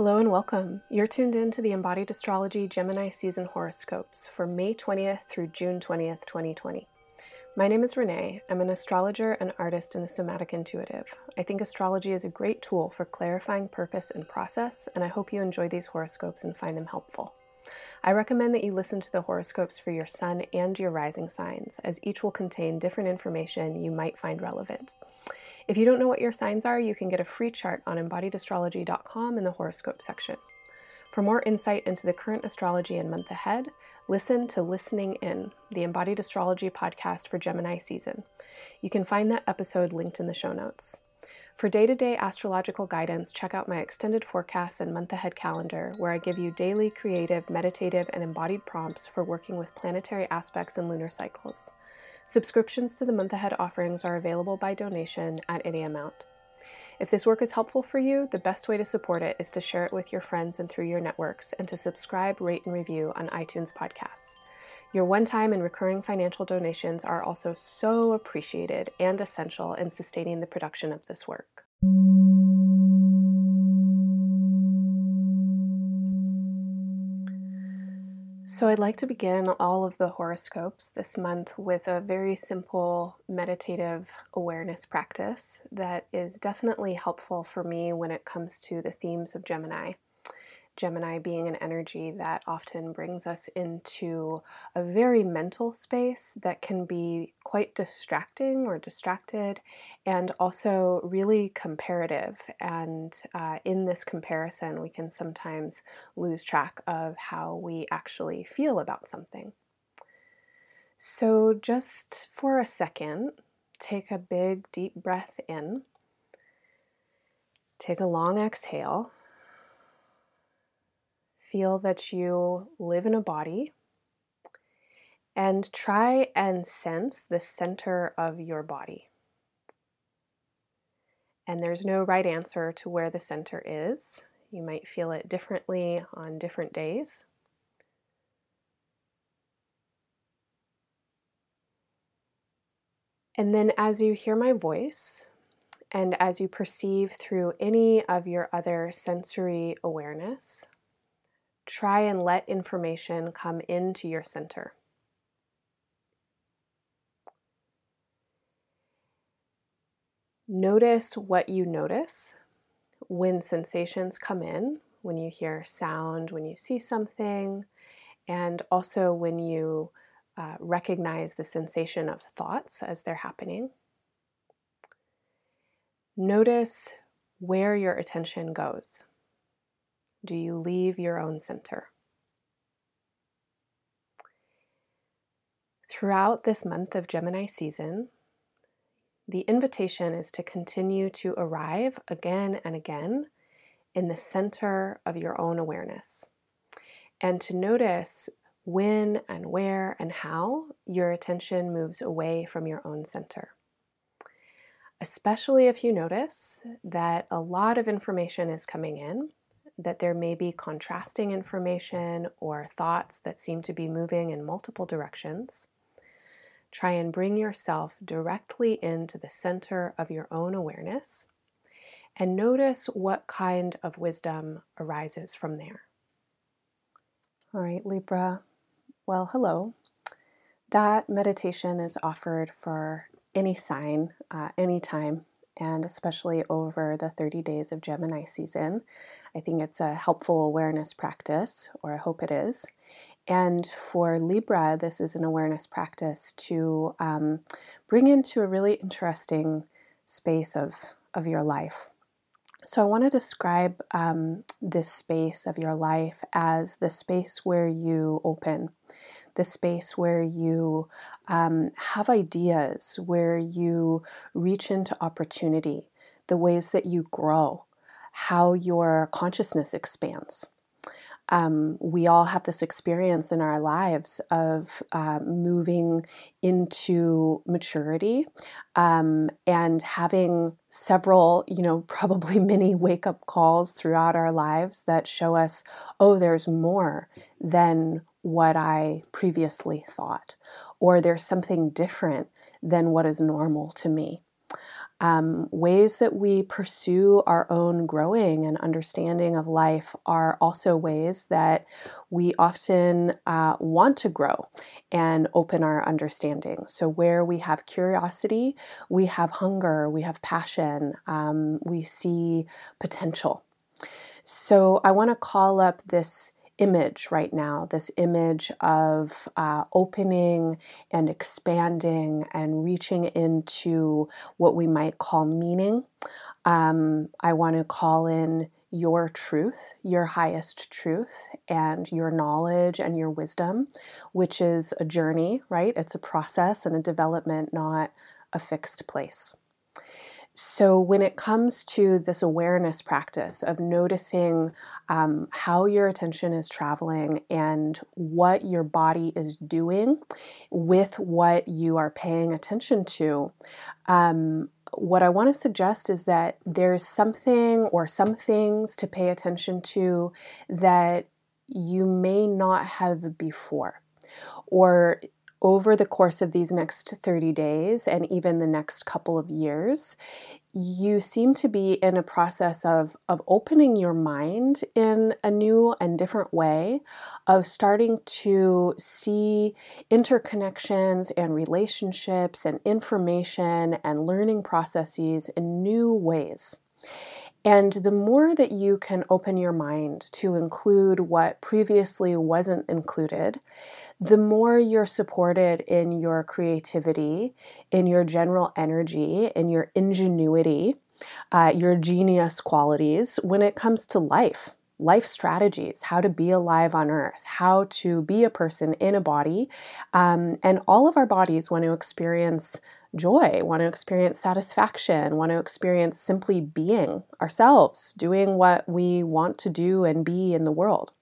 Hello and welcome. You're tuned in to the Embodied Astrology Gemini Season Horoscopes for May 20th through June 20th, 2020. My name is Renee. I'm an astrologer, an artist, and a somatic intuitive. I think astrology is a great tool for clarifying purpose and process, and I hope you enjoy these horoscopes and find them helpful. I recommend that you listen to the horoscopes for your sun and your rising signs, as each will contain different information you might find relevant. If you don't know what your signs are, you can get a free chart on embodiedastrology.com in the horoscope section. For more insight into the current astrology and month ahead, listen to Listening In, the Embodied Astrology podcast for Gemini season. You can find that episode linked in the show notes. For day to day astrological guidance, check out my extended forecasts and month ahead calendar, where I give you daily creative, meditative, and embodied prompts for working with planetary aspects and lunar cycles. Subscriptions to the month ahead offerings are available by donation at any amount. If this work is helpful for you, the best way to support it is to share it with your friends and through your networks, and to subscribe, rate, and review on iTunes podcasts. Your one time and recurring financial donations are also so appreciated and essential in sustaining the production of this work. So, I'd like to begin all of the horoscopes this month with a very simple meditative awareness practice that is definitely helpful for me when it comes to the themes of Gemini. Gemini being an energy that often brings us into a very mental space that can be quite distracting or distracted and also really comparative. And uh, in this comparison, we can sometimes lose track of how we actually feel about something. So, just for a second, take a big deep breath in. Take a long exhale feel that you live in a body and try and sense the center of your body. And there's no right answer to where the center is. You might feel it differently on different days. And then, as you hear my voice, and as you perceive through any of your other sensory awareness, try and let information come into your center. Notice what you notice when sensations come in, when you hear sound, when you see something, and also when you uh, recognize the sensation of thoughts as they're happening. Notice where your attention goes do you leave your own center? Throughout this month of Gemini season, the invitation is to continue to arrive again and again in the center of your own awareness and to notice when and where and how your attention moves away from your own center. Especially if you notice that a lot of information is coming in that there may be contrasting information or thoughts that seem to be moving in multiple directions. Try and bring yourself directly into the center of your own awareness and notice what kind of wisdom arises from there. All right, Libra. Well, hello. That meditation is offered for any sign, uh, anytime, and especially over the 30 days of Gemini season. I think it's a helpful awareness practice, or I hope it is. And for Libra, this is an awareness practice to um, bring into a really interesting space of, of your life. So, I want to describe um, this space of your life as the space where you open, the space where you um, have ideas, where you reach into opportunity, the ways that you grow, how your consciousness expands. Um, we all have this experience in our lives of uh, moving into maturity um, and having several, you know, probably many wake up calls throughout our lives that show us, oh, there's more than what I previously thought, or there's something different than what is normal to me. Um, ways that we pursue our own growing and understanding of life are also ways that we often uh, want to grow and open our understanding. So, where we have curiosity, we have hunger, we have passion, um, we see potential. So, I want to call up this image right now this image of uh, opening and expanding and reaching into what we might call meaning. Um, I want to call in your truth, your highest truth, and your knowledge and your wisdom, which is a journey, right? It's a process and a development, not a fixed place. So, when it comes to this awareness practice of noticing um, how your attention is traveling and what your body is doing with what you are paying attention to, um, what I want to suggest is that there's something or some things to pay attention to that you may not have before. Or over the course of these next 30 days and even the next couple of years, you seem to be in a process of, of opening your mind in a new and different way, of starting to see interconnections and relationships and information and learning processes in new ways. And the more that you can open your mind to include what previously wasn't included, the more you're supported in your creativity, in your general energy, in your ingenuity, uh, your genius qualities when it comes to life life strategies, how to be alive on earth, how to be a person in a body. Um, and all of our bodies want to experience joy, want to experience satisfaction, want to experience simply being ourselves, doing what we want to do and be in the world.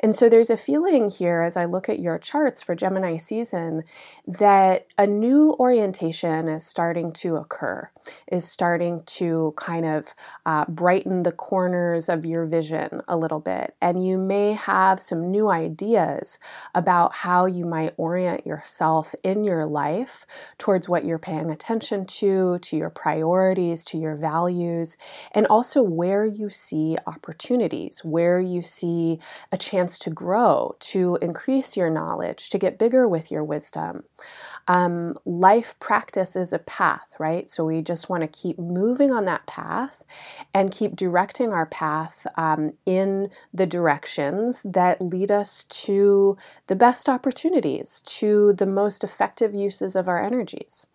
And so there's a feeling here as I look at your charts for Gemini season that a new orientation is starting to occur, is starting to kind of uh, brighten the corners of your vision a little bit. And you may have some new ideas about how you might orient yourself in your life towards what you're paying attention to, to your priorities, to your values, and also where you see opportunities, where you see a chance to grow, to increase your knowledge, to get bigger with your wisdom. Um, life practice is a path, right? So we just want to keep moving on that path and keep directing our path um, in the directions that lead us to the best opportunities, to the most effective uses of our energies.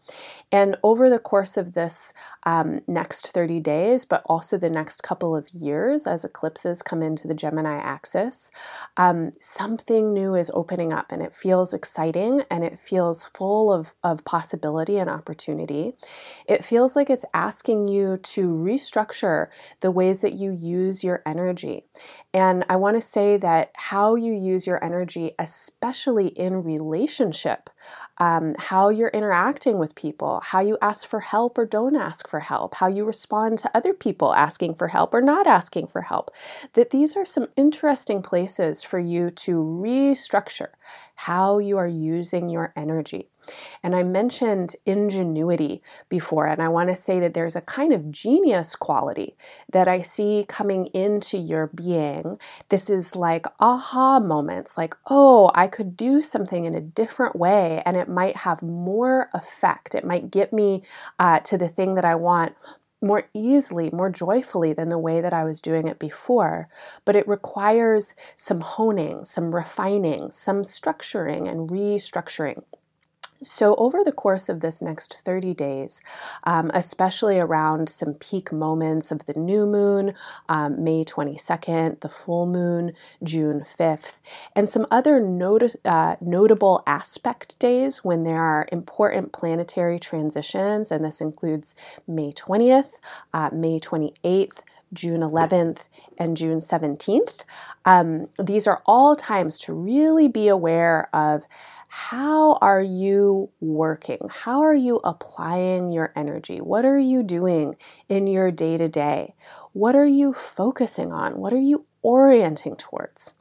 And over the course of this um, next 30 days, but also the next couple of years as eclipses come into the Gemini axis, um, something new is opening up and it feels exciting and it feels full of, of possibility and opportunity. It feels like it's asking you to restructure the ways that you use your energy. And I want to say that how you use your energy, especially in relationship, um, how you're interacting with people, how you ask for help or don't ask for help, how you respond to other people asking for help or not asking for help. That these are some interesting places for you to restructure how you are using your energy. And I mentioned ingenuity before, and I want to say that there's a kind of genius quality that I see coming into your being. This is like aha moments, like, oh, I could do something in a different way, and it might have more effect. It might get me uh, to the thing that I want more easily, more joyfully than the way that I was doing it before. But it requires some honing, some refining, some structuring and restructuring. So, over the course of this next 30 days, um, especially around some peak moments of the new moon, um, May 22nd, the full moon, June 5th, and some other notice, uh, notable aspect days when there are important planetary transitions, and this includes May 20th, uh, May 28th. June 11th, and June 17th. Um, these are all times to really be aware of how are you working? How are you applying your energy? What are you doing in your day to day? What are you focusing on? What are you orienting towards.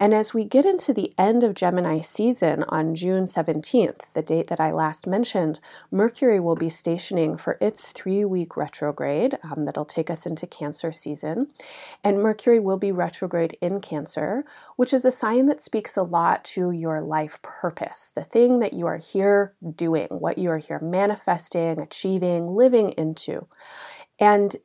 And as we get into the end of Gemini season on June 17th, the date that I last mentioned, Mercury will be stationing for its three week retrograde um, that'll take us into Cancer season. And Mercury will be retrograde in Cancer, which is a sign that speaks a lot to your life purpose, the thing that you are here doing, what you are here manifesting, achieving, living into. And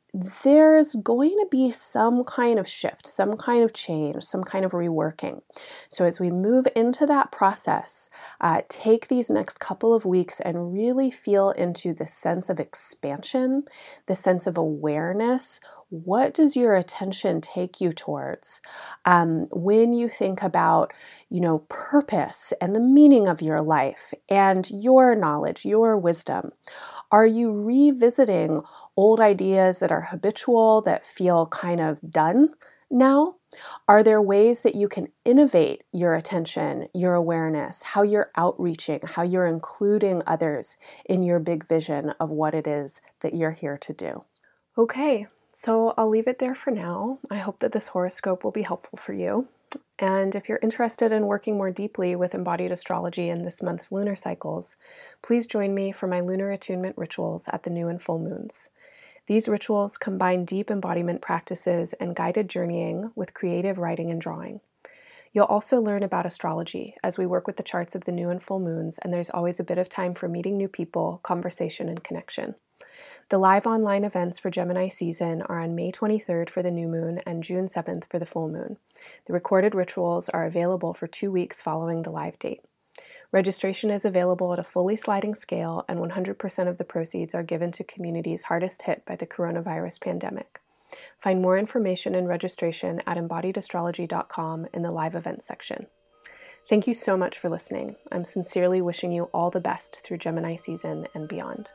there's going to be some kind of shift, some kind of change, some kind of reworking. So, as we move into that process, uh, take these next couple of weeks and really feel into the sense of expansion, the sense of awareness. What does your attention take you towards um, when you think about, you know, purpose and the meaning of your life and your knowledge, your wisdom? Are you revisiting old ideas that are habitual, that feel kind of done now? Are there ways that you can innovate your attention, your awareness, how you're outreaching, how you're including others in your big vision of what it is that you're here to do? Okay, so I'll leave it there for now. I hope that this horoscope will be helpful for you. And if you're interested in working more deeply with embodied astrology in this month's lunar cycles, please join me for my lunar attunement rituals at the new and full moons. These rituals combine deep embodiment practices and guided journeying with creative writing and drawing. You'll also learn about astrology as we work with the charts of the new and full moons, and there's always a bit of time for meeting new people, conversation, and connection. The live online events for Gemini season are on May 23rd for the new moon and June 7th for the full moon. The recorded rituals are available for two weeks following the live date. Registration is available at a fully sliding scale, and 100% of the proceeds are given to communities hardest hit by the coronavirus pandemic. Find more information and registration at embodiedastrology.com in the live events section. Thank you so much for listening. I'm sincerely wishing you all the best through Gemini season and beyond.